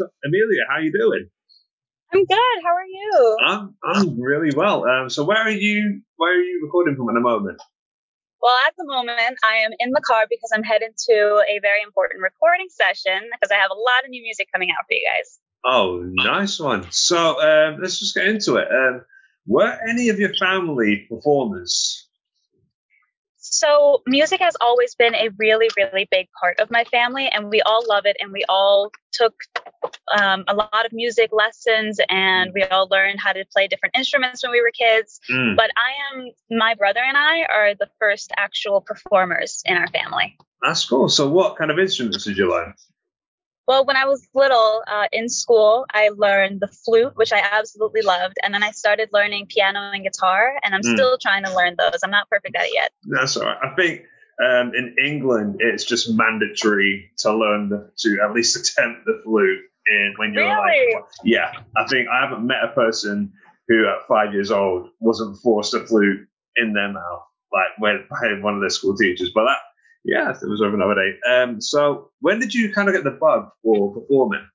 So, Emilia, how are you doing? I'm good. How are you? I'm I'm really well. Um, so where are you? Where are you recording from at the moment? Well, at the moment, I am in the car because I'm headed to a very important recording session because I have a lot of new music coming out for you guys. Oh, nice one. So um, let's just get into it. Um, were any of your family performers? So, music has always been a really, really big part of my family, and we all love it. And we all took um, a lot of music lessons, and we all learned how to play different instruments when we were kids. Mm. But I am, my brother and I are the first actual performers in our family. That's cool. So what kind of instruments did you learn? Well, when I was little uh, in school, I learned the flute, which I absolutely loved. And then I started learning piano and guitar, and I'm Mm. still trying to learn those. I'm not perfect at it yet. That's all right. I think um, in England it's just mandatory to learn the, to at least attempt the flute in when you're Really? like yeah. I think I haven't met a person who at five years old wasn't forced a flute in their mouth like when by one of their school teachers. But that yeah, it was over another day. Um, so when did you kind of get the bug for performing?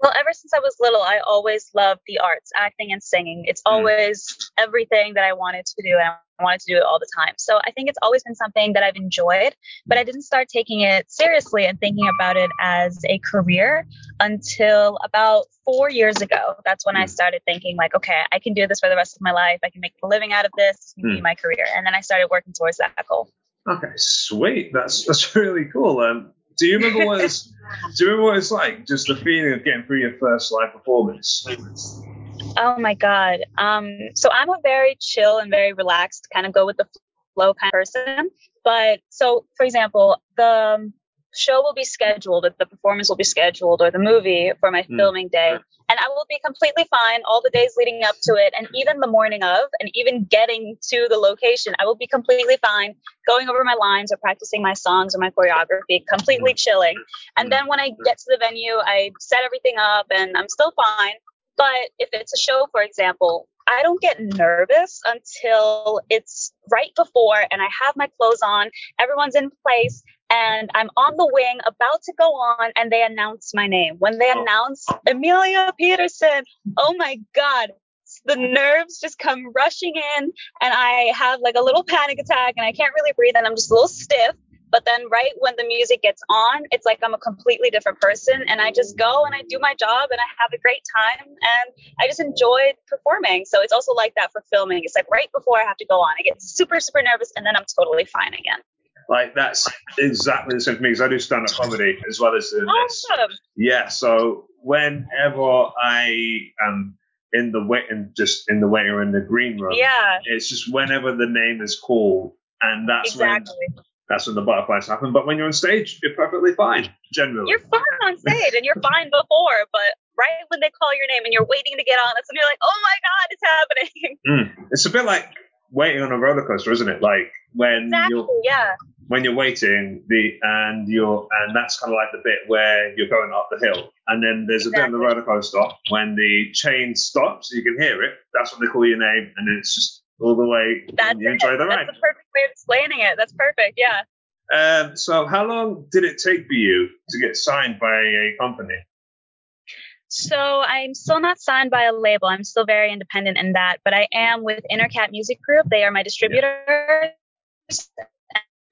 Well, ever since I was little, I always loved the arts, acting and singing. It's Mm. always everything that I wanted to do, and I wanted to do it all the time. So I think it's always been something that I've enjoyed, but I didn't start taking it seriously and thinking about it as a career until about four years ago. That's when I Mm. started thinking, like, okay, I can do this for the rest of my life. I can make a living out of this. This can be Mm. my career. And then I started working towards that goal. Okay, sweet. That's that's really cool. Um, do you remember what it's do you remember what it's like? Just the feeling of getting through your first live performance. Oh my God. Um, so I'm a very chill and very relaxed, kind of go with the flow kind of person. But so, for example, the show will be scheduled, or the performance will be scheduled, or the movie for my Mm. filming day. And I will be completely fine all the days leading up to it, and even the morning of, and even getting to the location, I will be completely fine going over my lines or practicing my songs or my choreography, completely chilling. And then when I get to the venue, I set everything up and I'm still fine. But if it's a show, for example, I don't get nervous until it's right before and I have my clothes on, everyone's in place, and I'm on the wing about to go on, and they announce my name. When they Oh. announce Emilia Pedersen, oh my God. The nerves just come rushing in, and I have like a little panic attack, and I can't really breathe, and I'm just a little stiff. But then, right when the music gets on, it's like I'm a completely different person, and I just go and I do my job, and I have a great time, and I just enjoy performing. So it's also like that for filming. It's like right before I have to go on, I get super, super nervous, and then I'm totally fine again. Like that's exactly the same for me because I do stand up comedy as well as this. Awesome. Yeah, so whenever I am in the wait and just in the waiting room in the green room, Yeah, it's just whenever the name is called, and that's when exactly. That's when the butterflies happen. But when you're on stage, you're perfectly fine generally. You're fine on stage, and you're fine before, but right when they call your name and you're waiting to get on, that's when you're like, oh my God, it's happening. Mm. It's a bit like waiting on a roller coaster, isn't it? Like when Exactly. you're Yeah. when you're waiting, the and you're and that's kind of like the bit where you're going up the hill, and then there's a bit on the roller coaster when the chain stops, you can hear it. That's when they call your name, and then it's just all the way. That's and you it. enjoy the ride. That's the perfect way of explaining it. That's perfect. Yeah. Um, so, how long did it take for you to get signed by a company? So I'm still not signed by a label. I'm still very independent in that, but I am with Intercat Music Group. They are my distributors.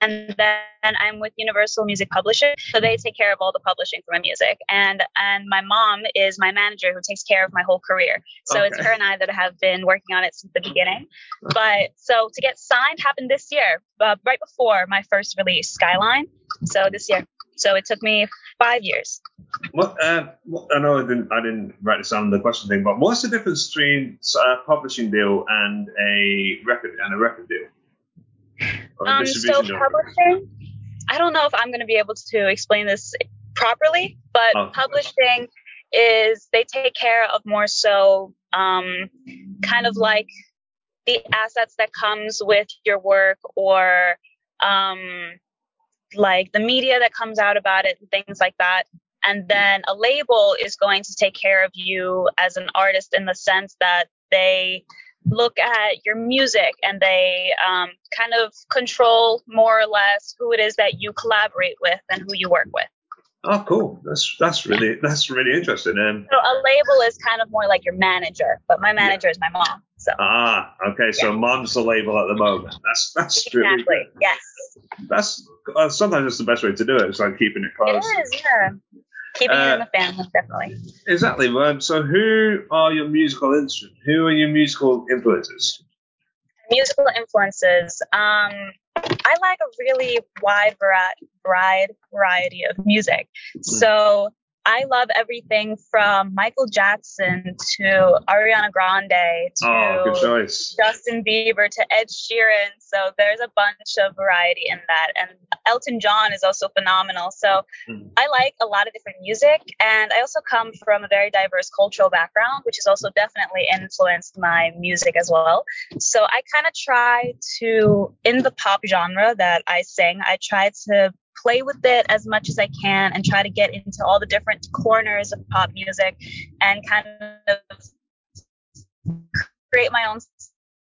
And then I'm with Universal Music Publishing, so they take care of all the publishing for my music. And and my mom is my manager who takes care of my whole career. So it's her and I that have been working on it since the beginning. But so to get signed happened this year, uh, right before my first release, Skyline. So this year. So it took me five years. What, uh, what, I know I didn't, I didn't write this down in the question thing, but what's the difference between a publishing deal and a record and a record deal? Um, so publishing, I don't know if I'm going to be able to explain this properly, but Oh. publishing is they take care of more so um, kind of like the assets that comes with your work or um, like the media that comes out about it and things like that. And then a label is going to take care of you as an artist in the sense that they look at your music and they um, kind of control more or less who it is that you collaborate with and who you work with. Oh, cool. That's that's really that's really interesting. Um, so a label is kind of more like your manager, but my manager yeah. is my mom. So ah, okay. So yeah. mom's the label at the moment. That's that's exactly. really good. Yes. That's uh, sometimes it's the best way to do it. It's like keeping it close. It is, yeah. Keeping uh, it in the family, definitely. Exactly. Um, so, who are your musical instruments? Who are your musical influences? Musical influences. Um, I like a really wide variety, variety of music. Mm. So I love everything from Michael Jackson to Ariana Grande to oh, Justin Bieber to Ed Sheeran. So there's a bunch of variety in that. And Elton John is also phenomenal. So mm. I like a lot of different music. And I also come from a very diverse cultural background, which has also definitely influenced my music as well. So I kind of try to, in the pop genre that I sing, I try to play with it as much as I can and try to get into all the different corners of pop music and kind of create my own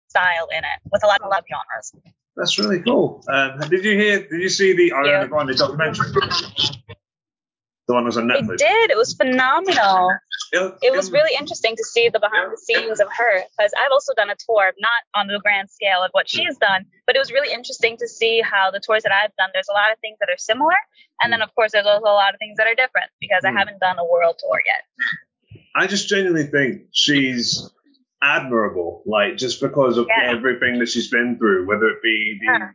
style in it with a lot of love genres. That's really cool. Um, did you hear? Did you see the Ariana Grande documentary? The one was on Netflix. It did. It was phenomenal. It, it was really interesting to see the behind the scenes of her because I've also done a tour, not on the grand scale of what she's done, but it was really interesting to see how the tours that I've done, there's a lot of things that are similar. And then, of course, there's also a lot of things that are different because I hmm. haven't done a world tour yet. I just genuinely think she's admirable, like just because of yeah. everything that she's been through, whether it be the yeah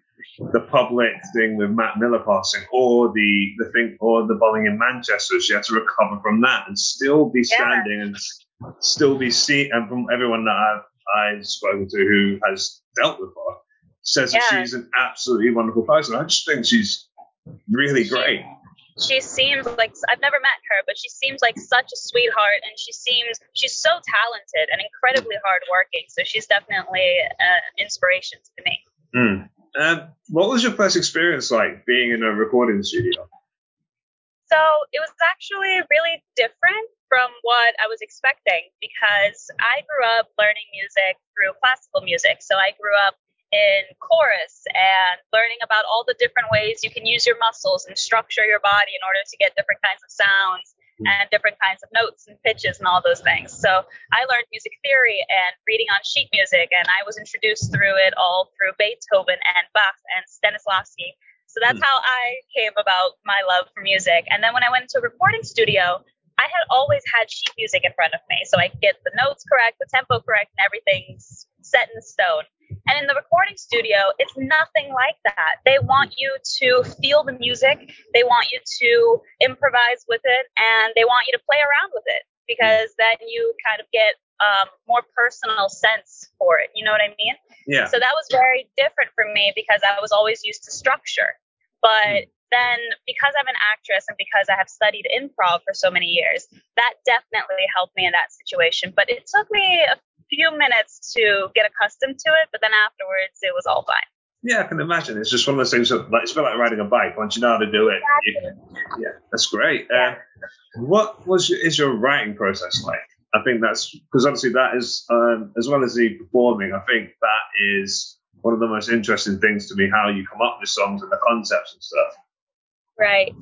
the public thing with Mac Miller passing, or the the thing, or the bombing in Manchester. She had to recover from that and still be standing yeah. and still be seen. And from everyone that I've I've spoken to who has dealt with her, says that she's an absolutely wonderful person. I just think she's really great. She, seems like I've never met her, but she seems like such a sweetheart, and she seems she's so talented and incredibly hardworking. So she's definitely an inspiration to me. Mm. Um, what was your first experience like being in a recording studio? So it was actually really different from what I was expecting because I grew up learning music through classical music. So I grew up in chorus and learning about all the different ways you can use your muscles and structure your body in order to get different kinds of sounds Mm. and different kinds of notes and pitches and all those things. So I learned music theory and reading on sheet music, and I was introduced through it all through Beethoven and Bach and Stanislavski. So that's mm. how I came about my love for music. And then when I went into a recording studio, I had always had sheet music in front of me, so I could get the notes correct, the tempo correct, and everything's set in stone. And in the recording studio, it's nothing like that. They want you to feel the music, they want you to improvise with it, and they want you to play around with it because then you kind of get um, more personal sense for it. You know what I mean? Yeah. So that was very different for me because I was always used to structure. But mm. then because I'm an actress and because I have studied improv for so many years, that definitely helped me in that situation. But it took me a few minutes to get accustomed to it, but then afterwards it was all fine. Yeah, I can imagine. It's just one of those things that like, it's a bit like riding a bike. Once you know how to do it, exactly. you, yeah, that's great. Yeah. Um, what was your, is your writing process like? I think that's because obviously that is um, as well as the performing. I think that is one of the most interesting things to me. How you come up with songs and the concepts and stuff. Right.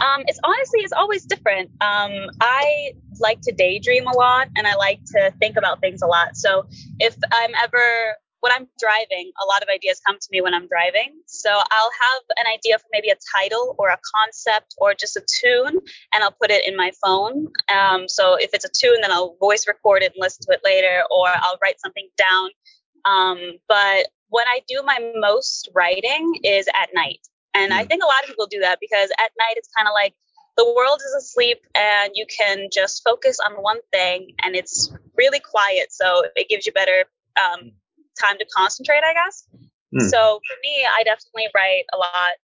Um, it's honestly it's always different. Um, I like to daydream a lot and I like to think about things a lot. So if I'm ever when I'm driving, a lot of ideas come to me when I'm driving. So I'll have an idea for maybe a title or a concept or just a tune, and I'll put it in my phone. Um, so if it's a tune, then I'll voice record it and listen to it later, or I'll write something down. Um, but when I do my most writing is at night. And I hmm. think a lot of people do that because at night it's kind of like the world is asleep and you can just focus on one thing and it's really quiet. So it gives you better um, time to concentrate, I guess. Mm. So for me, I definitely write a lot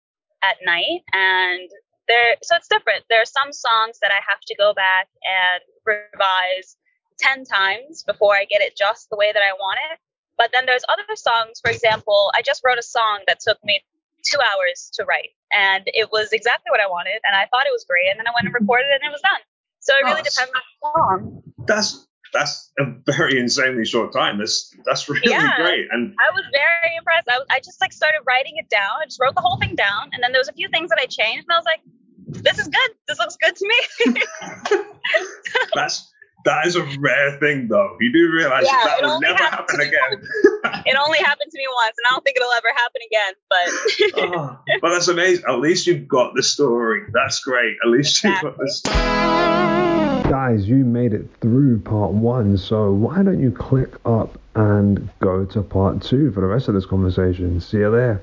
at night and there, so it's different. There are some songs that I have to go back and revise 10 times before I get it just the way that I want it. But then there's other songs, for example, I just wrote a song that took me two hours to write. And it was exactly what I wanted. And I thought it was great. And then I went and mm-hmm. recorded it and it was done. So it really depends on the song. That's that's a very insanely short time. That's that's really yeah, great. And I was very impressed. I, was, I just like started writing it down. I just wrote the whole thing down, and then there was a few things that I changed, and I was like, "This this is good. This looks good to me. That's that is a rare thing, though. You do realize Yeah, that it will never happen again. it only happened to me once, and I don't think it'll ever happen again. But uh-huh. Oh, but that's amazing. At least you've got the story. That's great. At least you've got the story. Guys, you made it through part one, so why don't you click up and go to part two for the rest of this conversation? See you there.